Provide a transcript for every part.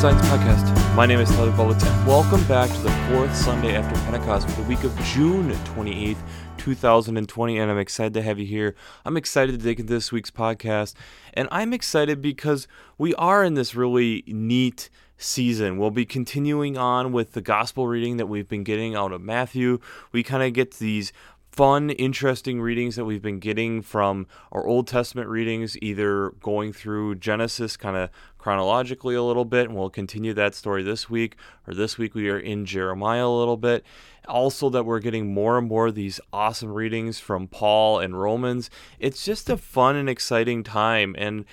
Science Podcast. My name is Tyler Bublitz, and welcome back to the fourth Sunday after Pentecost for the week of June 28th, 2020. And I'm excited to have you here. I'm excited to dig into this week's podcast. And I'm excited because we are in this really neat season. We'll be continuing on with the gospel reading that we've been getting out of Matthew. We kind of get these fun, interesting readings that we've been getting from our Old Testament readings, either going through Genesis kind of chronologically a little bit, and we'll continue that story this week, or this week we are in Jeremiah a little bit. Also, that we're getting more and more of these awesome readings from Paul and Romans. It's just a fun and exciting time. And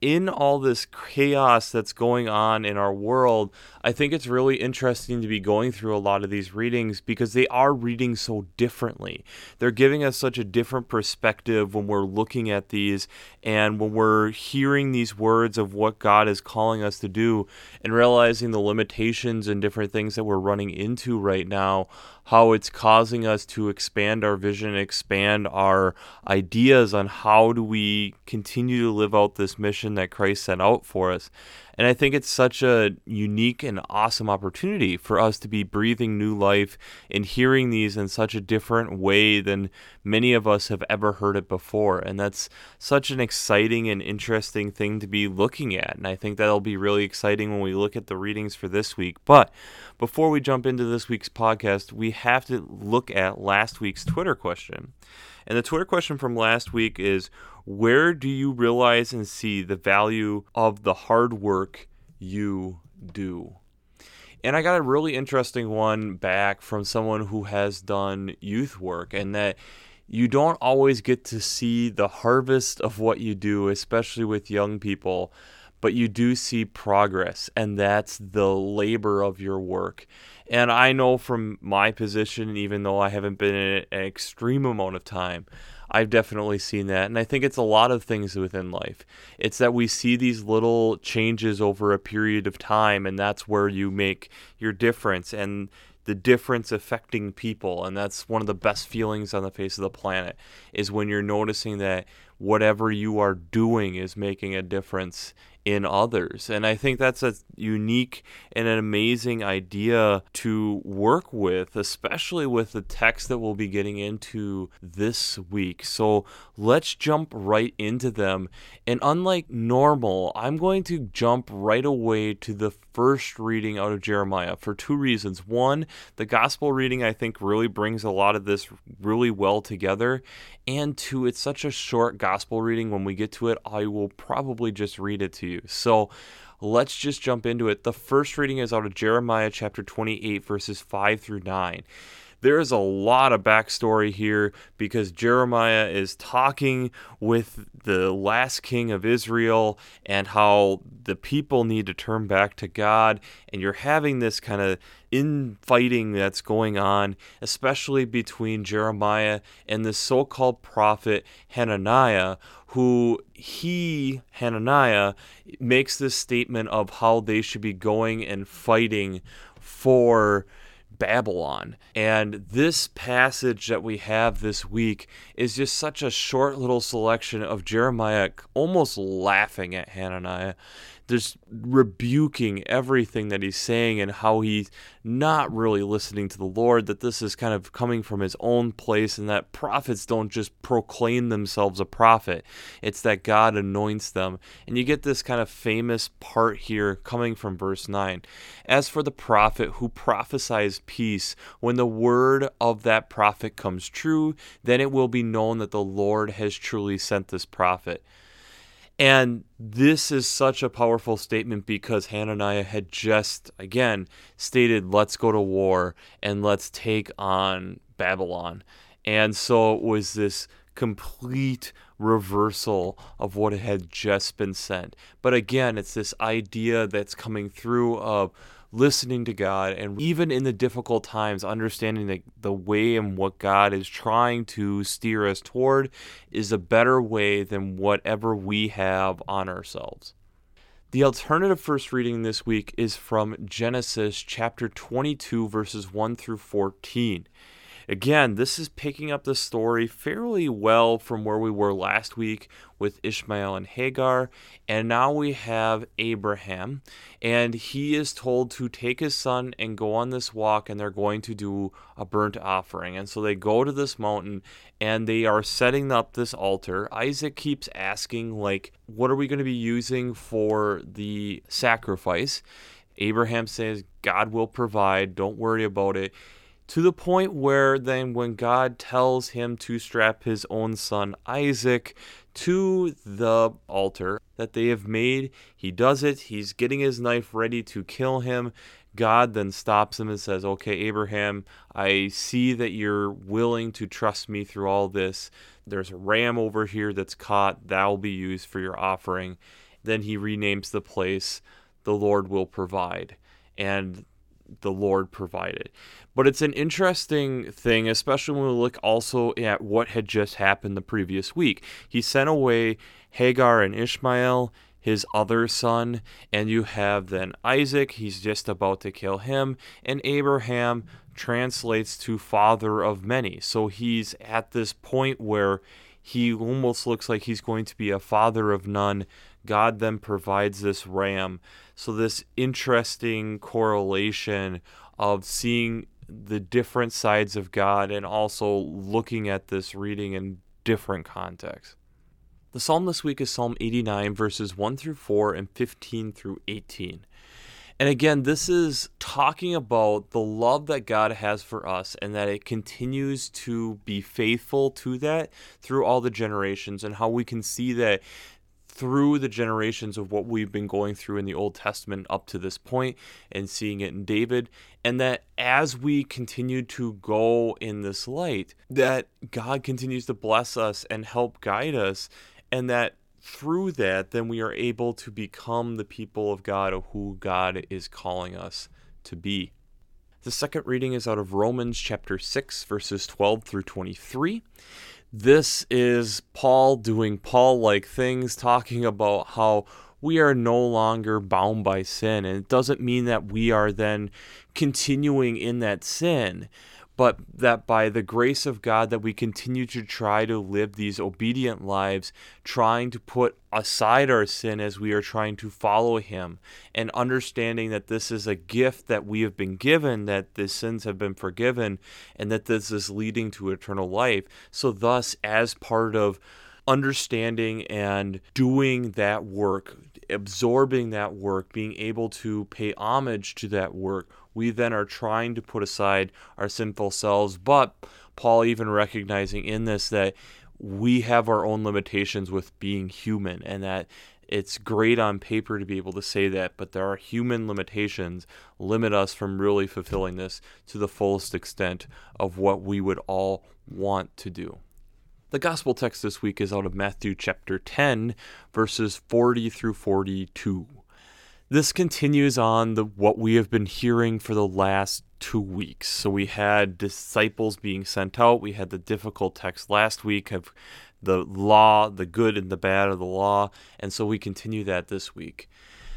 in all this chaos that's going on in our world, I think it's really interesting to be going through a lot of these readings because they are reading so differently. They're giving us such a different perspective when we're looking at these and when we're hearing these words of what God is calling us to do and realizing the limitations and different things that we're running into right now how it's causing us to expand our vision, expand our ideas on how do we continue to live out this mission that Christ sent out for us. And I think it's such a unique and awesome opportunity for us to be breathing new life and hearing these in such a different way than many of us have ever heard it before. And that's such an exciting and interesting thing to be looking at. And I think that'll be really exciting when we look at the readings for this week. But before we jump into this week's podcast, we have to look at last week's Twitter question. And the Twitter question from last week is where do you realize and see the value of the hard work you do? And I got a really interesting one back from someone who has done youth work, and that you don't always get to see the harvest of what you do, especially with young people, but you do see progress, and that's the labor of your work. And I know from my position, even though I haven't been in an extreme amount of time, I've definitely seen that. And I think it's a lot of things within life. It's that we see these little changes over a period of time, and that's where you make your difference and the difference affecting people. And that's one of the best feelings on the face of the planet is when you're noticing that whatever you are doing is making a difference in others. And I think that's a unique and an amazing idea to work with, especially with the text that we'll be getting into this week. So let's jump right into them. And unlike normal, I'm going to jump right away to the first reading out of Jeremiah for two reasons. One, the gospel reading I think really brings a lot of this really well together. And two, it's such a short gospel reading. When we get to it, I will probably just read it to you. So let's just jump into it. The first reading is out of Jeremiah chapter 28, verses 5 through 9 there is a lot of backstory here because Jeremiah is talking with the last king of Israel and how the people need to turn back to God. And you're having this kind of infighting that's going on, especially between Jeremiah and the so called prophet Hananiah, who he, Hananiah, makes this statement of how they should be going and fighting for Babylon. And this passage that we have this week is just such a short little selection of Jeremiah almost laughing at Hananiah just rebuking everything that he's saying and how he's not really listening to the Lord, that this is kind of coming from his own place, and that prophets don't just proclaim themselves a prophet. It's that God anoints them. And you get this kind of famous part here coming from verse 9. As for the prophet who prophesies peace, when the word of that prophet comes true, then it will be known that the Lord has truly sent this prophet. And this is such a powerful statement because Hananiah had just, again, stated, let's go to war and let's take on Babylon. And so it was this complete reversal of what had just been sent. But again, it's this idea that's coming through of listening to God, and even in the difficult times, understanding that the way and what God is trying to steer us toward is a better way than whatever we have on ourselves. The alternative first reading this week is from Genesis chapter 22, verses 1 through 14. Again, this is picking up the story fairly well from where we were last week with Ishmael and Hagar. And now we have Abraham, and he is told to take his son and go on this walk, and they're going to do a burnt offering. And so they go to this mountain and they are setting up this altar. Isaac keeps asking, like, what are we going to be using for the sacrifice? Abraham says, God will provide, don't worry about it to the point where then when God tells him to strap his own son Isaac to the altar that they have made, he does it. He's getting his knife ready to kill him. God then stops him and says, Okay, Abraham, I see that you're willing to trust me through all this. There's a ram over here that's caught. That will be used for your offering. Then he renames the place, The Lord Will Provide. And the Lord provided. But it's an interesting thing, especially when we look also at what had just happened the previous week. He sent away Hagar and Ishmael, his other son, and you have then Isaac, he's just about to kill him, and Abraham translates to father of many. So he's at this point where he almost looks like he's going to be a father of none. God then provides this ram so, this interesting correlation of seeing the different sides of God and also looking at this reading in different contexts. The psalm this week is Psalm 89, verses 1 through 4 and 15 through 18. And again, this is talking about the love that God has for us and that it continues to be faithful to that through all the generations, and how we can see that through the generations of what we've been going through in the Old Testament up to this point and seeing it in David. And that as we continue to go in this light, that God continues to bless us and help guide us, and that through that, then we are able to become the people of God of who God is calling us to be. The second reading is out of Romans chapter 6, verses 12 through 23. This is Paul doing Paul like things, talking about how we are no longer bound by sin. And it doesn't mean that we are then continuing in that sin but that by the grace of God that we continue to try to live these obedient lives, trying to put aside our sin as we are trying to follow him and understanding that this is a gift that we have been given, that the sins have been forgiven, and that this is leading to eternal life. So thus as part of understanding and doing that work, absorbing that work, being able to pay homage to that work, we then are trying to put aside our sinful selves. But Paul even recognizing in this that we have our own limitations with being human and that it's great on paper to be able to say that, but there are human limitations limit us from really fulfilling this to the fullest extent of what we would all want to do. The gospel text this week is out of Matthew chapter 10, verses 40 through 42. This continues on the what we have been hearing for the last two weeks. So we had disciples being sent out. We had the difficult text last week of the law, the good and the bad of the law, and so we continue that this week.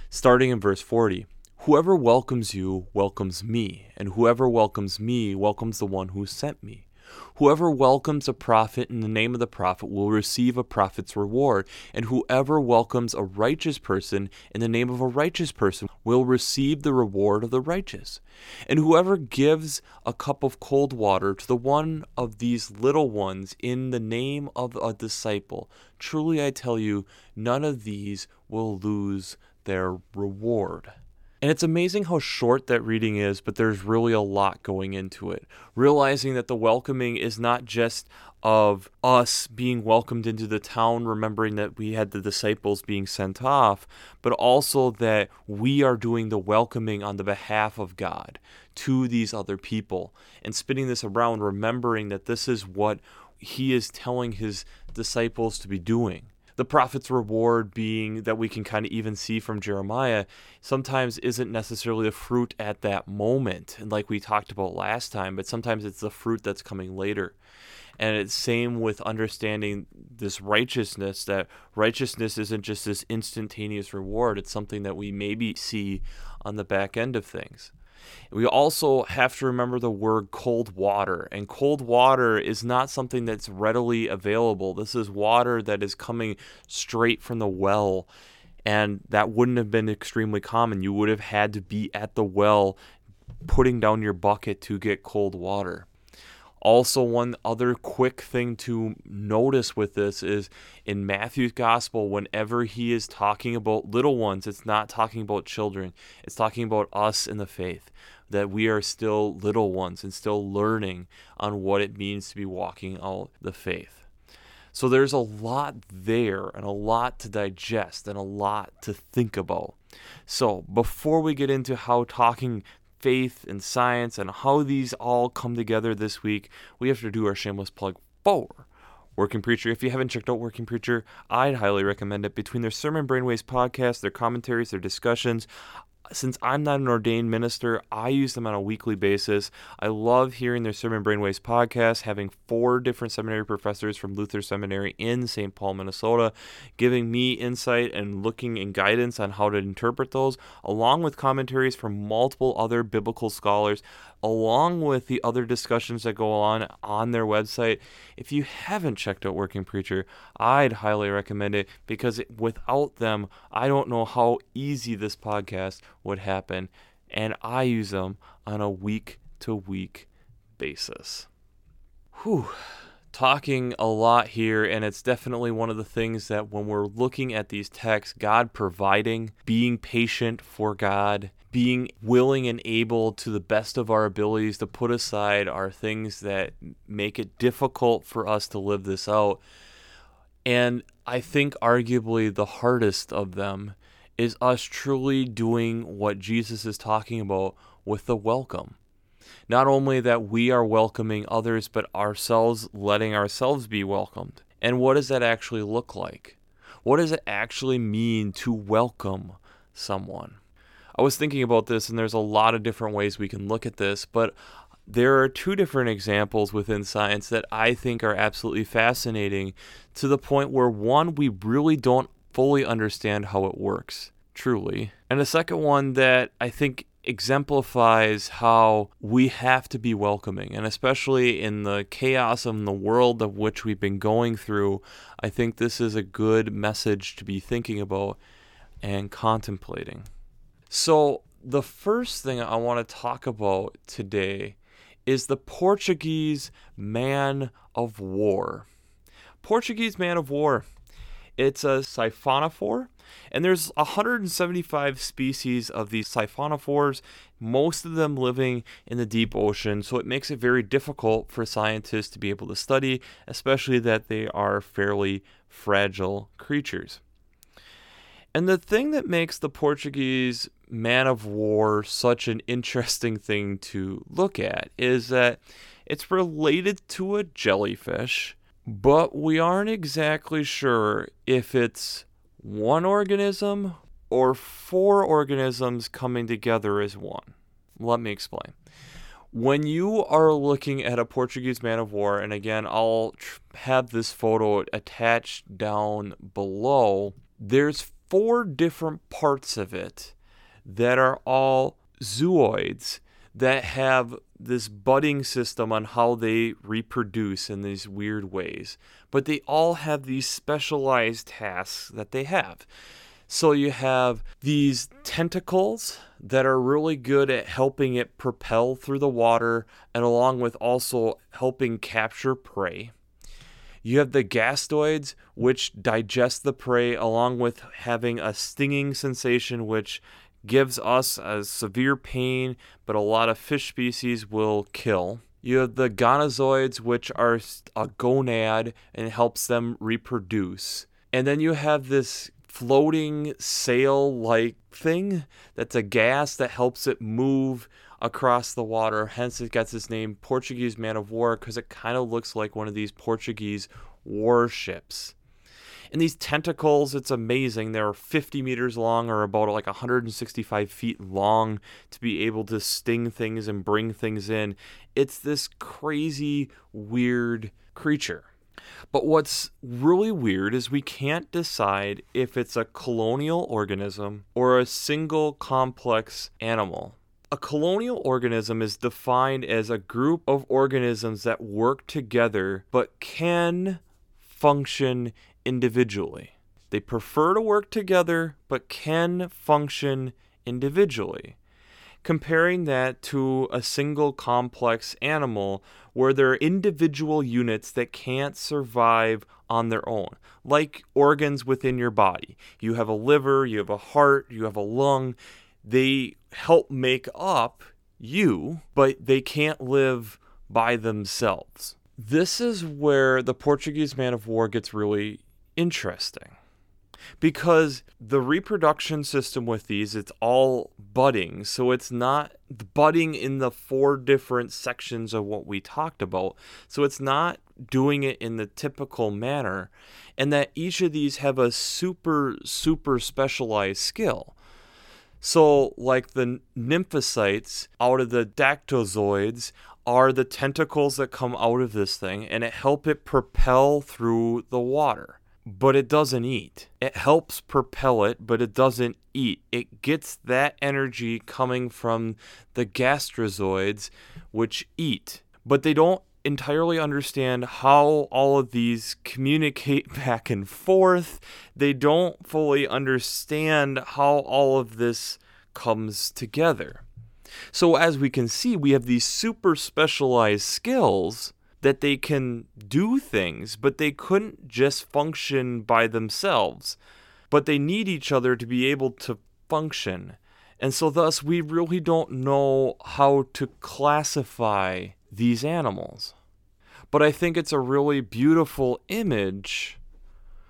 Starting in verse 40. Whoever welcomes you welcomes me, and whoever welcomes me welcomes the one who sent me. Whoever welcomes a prophet in the name of the prophet will receive a prophet's reward, and whoever welcomes a righteous person in the name of a righteous person will receive the reward of the righteous. And whoever gives a cup of cold water to the one of these little ones in the name of a disciple, truly I tell you, none of these will lose their reward. And it's amazing how short that reading is, but there's really a lot going into it. Realizing that the welcoming is not just of us being welcomed into the town, remembering that we had the disciples being sent off, but also that we are doing the welcoming on the behalf of God to these other people. And spinning this around, remembering that this is what He is telling His disciples to be doing the prophet's reward being that we can kind of even see from Jeremiah sometimes isn't necessarily the fruit at that moment, and like we talked about last time, but sometimes it's the fruit that's coming later. And it's same with understanding this righteousness that righteousness isn't just this instantaneous reward, it's something that we maybe see on the back end of things. We also have to remember the word cold water, and cold water is not something that's readily available. This is water that is coming straight from the well, and that wouldn't have been extremely common. You would have had to be at the well putting down your bucket to get cold water. Also, one other quick thing to notice with this is in Matthew's gospel, whenever he is talking about little ones, it's not talking about children, it's talking about us in the faith, that we are still little ones and still learning on what it means to be walking out the faith. So there's a lot there and a lot to digest and a lot to think about. So before we get into how talking faith and science and how these all come together this week, we have to do our shameless plug for Working Preacher. If you haven't checked out Working Preacher, I'd highly recommend it. Between their Sermon Brainwaves podcast, their commentaries, their discussions, since I'm not an ordained minister, I use them on a weekly basis. I love hearing their Sermon Brainwaves podcast, having four different seminary professors from Luther Seminary in St. Paul, Minnesota, giving me insight and looking and guidance on how to interpret those, along with commentaries from multiple other biblical scholars along with the other discussions that go on on their website. If you haven't checked out Working Preacher, I'd highly recommend it because without them, I don't know how easy this podcast would happen. And I use them on a week to week basis. Whew talking a lot here, and it's definitely one of the things that when we're looking at these texts, God providing, being patient for God, being willing and able to the best of our abilities to put aside our things that make it difficult for us to live this out. And I think arguably the hardest of them is us truly doing what Jesus is talking about with the welcome. Not only that we are welcoming others, but ourselves letting ourselves be welcomed. And what does that actually look like? What does it actually mean to welcome someone? I was thinking about this, and there's a lot of different ways we can look at this, but there are two different examples within science that I think are absolutely fascinating to the point where one, we really don't fully understand how it works, truly. And the second one that I think exemplifies how we have to be welcoming. And especially in the chaos of the world of which we've been going through, I think this is a good message to be thinking about and contemplating. So, the first thing I want to talk about today is the Portuguese man of war. Portuguese man of war. It's a siphonophore, and there's 175 species of these siphonophores, most of them living in the deep ocean, so it makes it very difficult for scientists to be able to study, especially that they are fairly fragile creatures. And the thing that makes the Portuguese man of war such an interesting thing to look at is that it's related to a jellyfish, but we aren't exactly sure if it's one organism or four organisms coming together as one. Let me explain. When you are looking at a Portuguese man of war, and again, I'll have this photo attached down below, there's four different parts of it that are all zooids that have this budding system on how they reproduce in these weird ways. But they all have these specialized tasks that they have. So you have these tentacles that are really good at helping it propel through the water and along with also helping capture prey. You have the gastrozoids, which digest the prey, along with having a stinging sensation, which gives us a severe pain, but a lot of fish species will kill. You have the gonozoids, which are a gonad and helps them reproduce. And then you have this floating sail like thing that's a gas that helps it move across the water. Hence, it gets its name Portuguese man of war because it kind of looks like one of these Portuguese warships. And these tentacles, it's amazing. They're 50 meters long or about like 165 feet long to be able to sting things and bring things in. It's this crazy, weird creature. But what's really weird is we can't decide if it's a colonial organism or a single complex animal. A colonial organism is defined as a group of organisms that work together but can function individually. They prefer to work together but can function individually. Comparing that to a single complex animal where there are individual units that can't survive on their own, like organs within your body. You have a liver, you have a heart, you have a lung. They help make up you, but they can't live by themselves. This is where the Portuguese man of war gets really interesting because the reproduction system with these it's all budding. So it's not budding in the four different sections of what we talked about. So it's not doing it in the typical manner and that each of these have a super super specialized skill so like the nymphocytes out of the dactylozoids are the tentacles that come out of this thing and it help it propel through the water but it doesn't eat. It helps propel it, but it doesn't eat. It gets that energy coming from the gastrozoids, which eat, but they don't entirely understand how all of these communicate back and forth. They don't fully understand how all of this comes together. So, as we can see, we have these super specialized skills that they can do things, but they couldn't just function by themselves. But they need each other to be able to function. And so, thus, we really don't know how to classify these animals. But I think it's a really beautiful image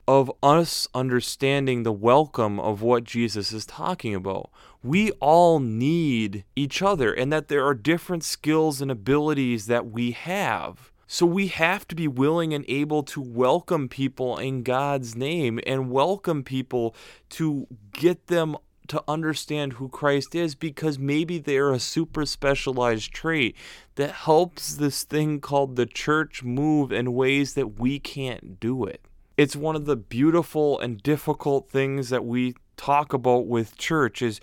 of us understanding the welcome of what Jesus is talking about. We all need each other, and that there are different skills and abilities that we have. So we have to be willing and able to welcome people in God's name and welcome people to get them to understand who Christ is because maybe they're a super specialized trait that helps this thing called the church move in ways that we can't do it. It's one of the beautiful and difficult things that we talk about with church is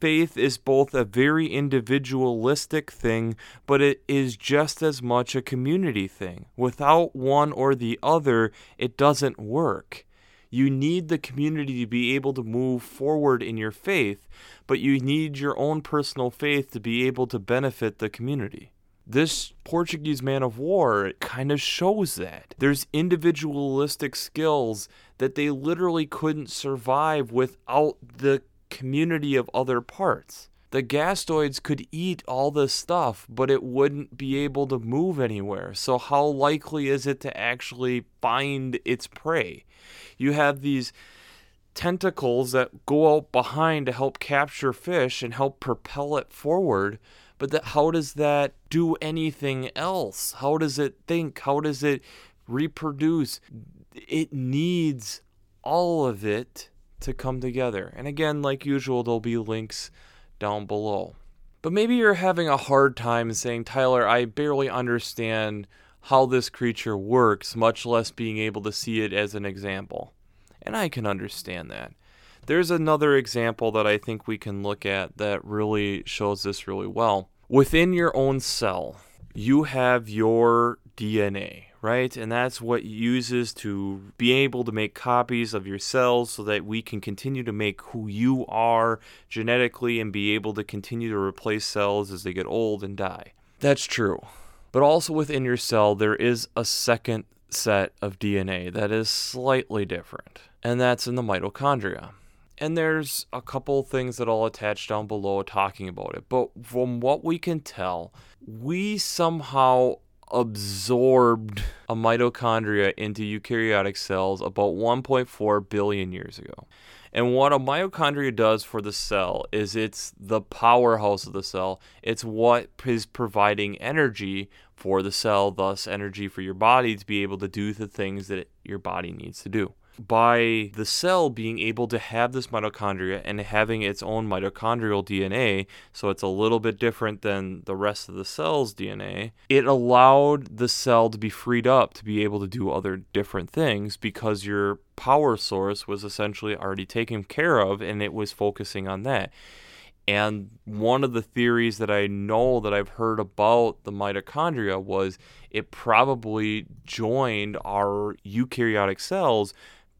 faith is both a very individualistic thing, but it is just as much a community thing. Without one or the other, it doesn't work. You need the community to be able to move forward in your faith, but you need your own personal faith to be able to benefit the community. This Portuguese man of war kind of shows that. There's individualistic skills that they literally couldn't survive without the community of other parts. The gastrozoids could eat all this stuff, but it wouldn't be able to move anywhere. So, how likely is it to actually find its prey? You have these tentacles that go out behind to help capture fish and help propel it forward. But that, how does that do anything else? How does it think? How does it reproduce? It needs all of it to come together. And again, like usual, there'll be links down below. But maybe you're having a hard time saying, Tyler, I barely understand how this creature works, much less being able to see it as an example. And I can understand that. There's another example that I think we can look at that really shows this really well. Within your own cell, you have your DNA right? And that's what uses to be able to make copies of your cells so that we can continue to make who you are genetically and be able to continue to replace cells as they get old and die. That's true. But also within your cell, there is a second set of DNA that is slightly different, and that's in the mitochondria. And there's a couple things that I'll attach down below talking about it. But from what we can tell, we somehow absorbed a mitochondria into eukaryotic cells about 1.4 billion years ago. And what a mitochondria does for the cell is it's the powerhouse of the cell. It's what is providing energy for the cell, thus energy for your body to be able to do the things that your body needs to do by the cell being able to have this mitochondria and having its own mitochondrial DNA, so it's a little bit different than the rest of the cell's DNA, it allowed the cell to be freed up to be able to do other different things because your power source was essentially already taken care of and it was focusing on that. And one of the theories that I know that I've heard about the mitochondria was it probably joined our eukaryotic cells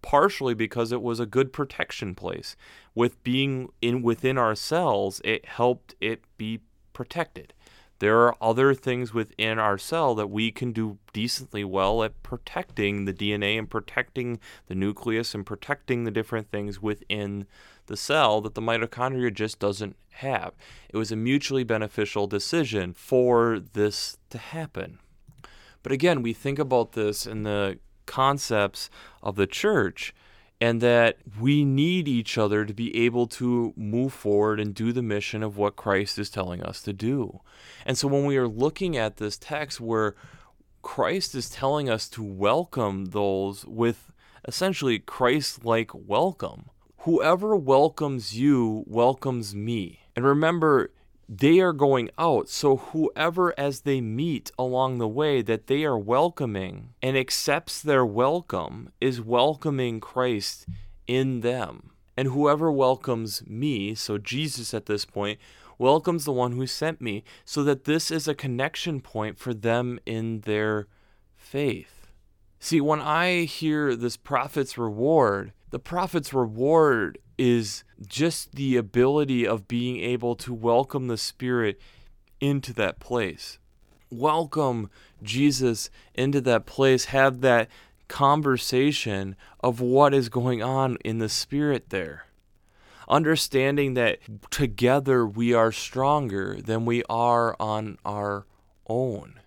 partially because it was a good protection place. With being in within our cells, it helped it be protected. There are other things within our cell that we can do decently well at protecting the DNA and protecting the nucleus and protecting the different things within the cell that the mitochondria just doesn't have. It was a mutually beneficial decision for this to happen. But again, we think about this in the concepts of the church and that we need each other to be able to move forward and do the mission of what Christ is telling us to do. And so when we are looking at this text where Christ is telling us to welcome those with essentially Christ like welcome, whoever welcomes you welcomes me. And remember, they are going out. So whoever as they meet along the way that they are welcoming and accepts their welcome is welcoming Christ in them. And whoever welcomes me, so Jesus at this point, welcomes the one who sent me, so that this is a connection point for them in their faith. See, when I hear this prophet's reward, the prophet's reward is just the ability of being able to welcome the Spirit into that place. Welcome Jesus into that place. Have that conversation of what is going on in the Spirit there. Understanding that together we are stronger than we are on our own.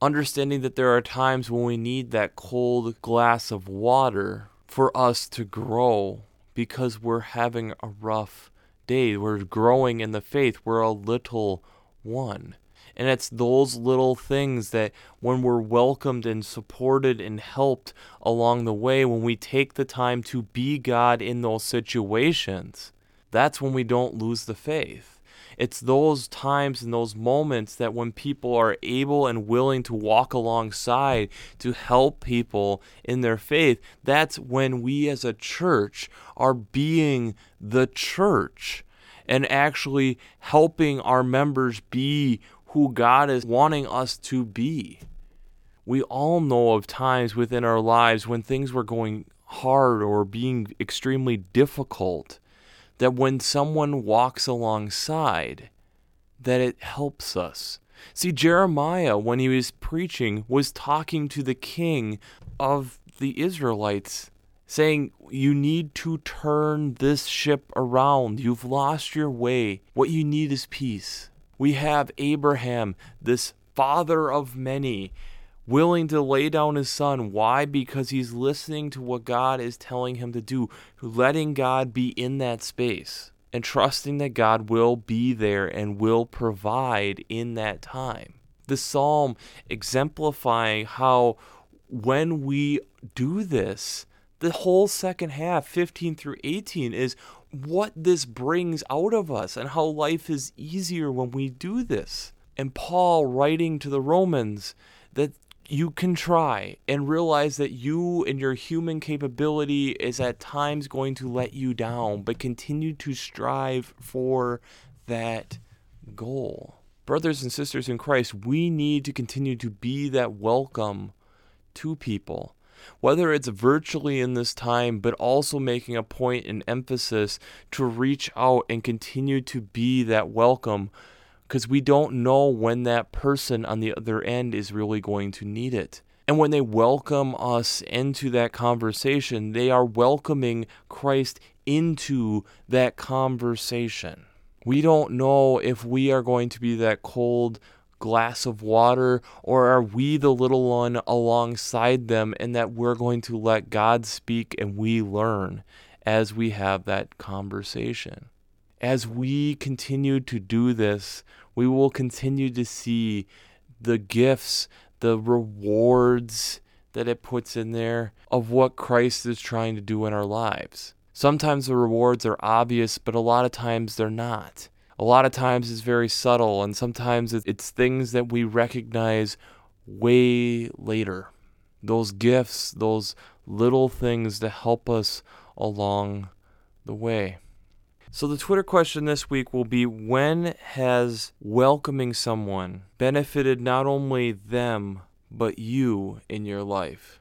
Understanding that there are times when we need that cold glass of water for us to grow because we're having a rough day. We're growing in the faith. We're a little one. And it's those little things that when we're welcomed and supported and helped along the way, when we take the time to be God in those situations, that's when we don't lose the faith. It's those times and those moments that when people are able and willing to walk alongside to help people in their faith, that's when we as a church are being the church and actually helping our members be who God is wanting us to be. We all know of times within our lives when things were going hard or being extremely difficult that when someone walks alongside, that it helps us. See, Jeremiah, when he was preaching, was talking to the king of the Israelites, saying, You need to turn this ship around. You've lost your way. What you need is peace. We have Abraham, this father of many, willing to lay down his son. Why? Because he's listening to what God is telling him to do, letting God be in that space and trusting that God will be there and will provide in that time. The psalm exemplifying how when we do this, the whole second half, 15 through 18, is what this brings out of us and how life is easier when we do this. And Paul writing to the Romans that you can try and realize that you and your human capability is at times going to let you down, but continue to strive for that goal. Brothers and sisters in Christ, we need to continue to be that welcome to people. Whether it's virtually in this time, but also making a point and emphasis to reach out and continue to be that welcome because we don't know when that person on the other end is really going to need it. And when they welcome us into that conversation, they are welcoming Christ into that conversation. We don't know if we are going to be that cold glass of water or are we the little one alongside them and that we're going to let God speak and we learn as we have that conversation. As we continue to do this, we will continue to see the gifts, the rewards that it puts in there of what Christ is trying to do in our lives. Sometimes the rewards are obvious, but a lot of times they're not. A lot of times it's very subtle, and sometimes it's things that we recognize way later. Those gifts, those little things that help us along the way. So, the Twitter question this week will be When has welcoming someone benefited not only them, but you in your life?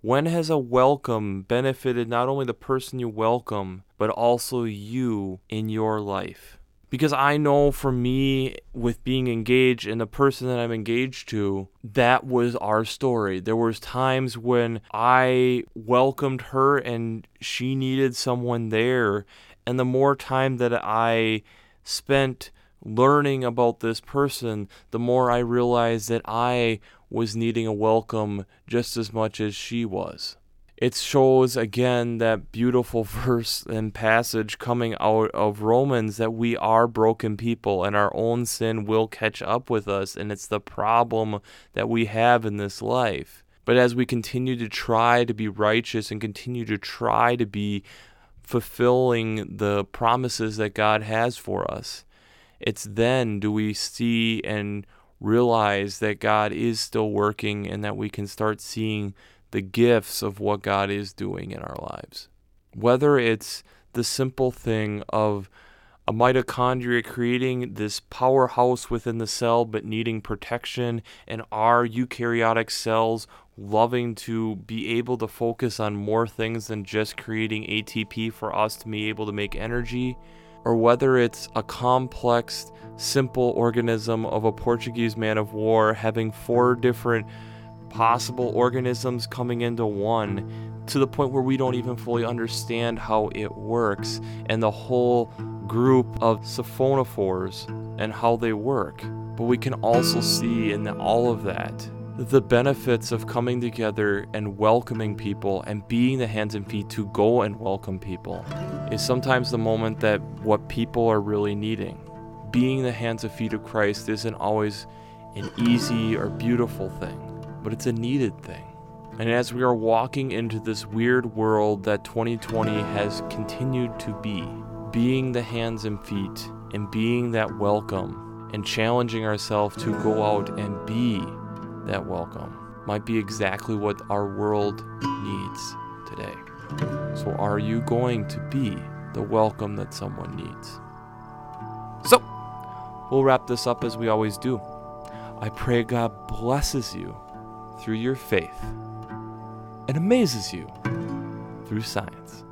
When has a welcome benefited not only the person you welcome, but also you in your life? Because I know for me, with being engaged and the person that I'm engaged to, that was our story. There was times when I welcomed her and she needed someone there and the more time that I spent learning about this person, the more I realized that I was needing a welcome just as much as she was. It shows again that beautiful verse and passage coming out of Romans that we are broken people and our own sin will catch up with us, and it's the problem that we have in this life. But as we continue to try to be righteous and continue to try to be fulfilling the promises that God has for us. It's then do we see and realize that God is still working and that we can start seeing the gifts of what God is doing in our lives. Whether it's the simple thing of a mitochondria creating this powerhouse within the cell but needing protection, and our eukaryotic cells loving to be able to focus on more things than just creating ATP for us to be able to make energy, or whether it's a complex, simple organism of a Portuguese man of war having four different possible organisms coming into one to the point where we don't even fully understand how it works and the whole group of siphonophores and how they work. But we can also see in all of that the benefits of coming together and welcoming people and being the hands and feet to go and welcome people is sometimes the moment that what people are really needing. Being the hands and feet of Christ isn't always an easy or beautiful thing, but it's a needed thing. And as we are walking into this weird world that 2020 has continued to be, being the hands and feet and being that welcome and challenging ourselves to go out and be that welcome might be exactly what our world needs today. So, are you going to be the welcome that someone needs? So, we'll wrap this up as we always do. I pray God blesses you through your faith and amazes you through science.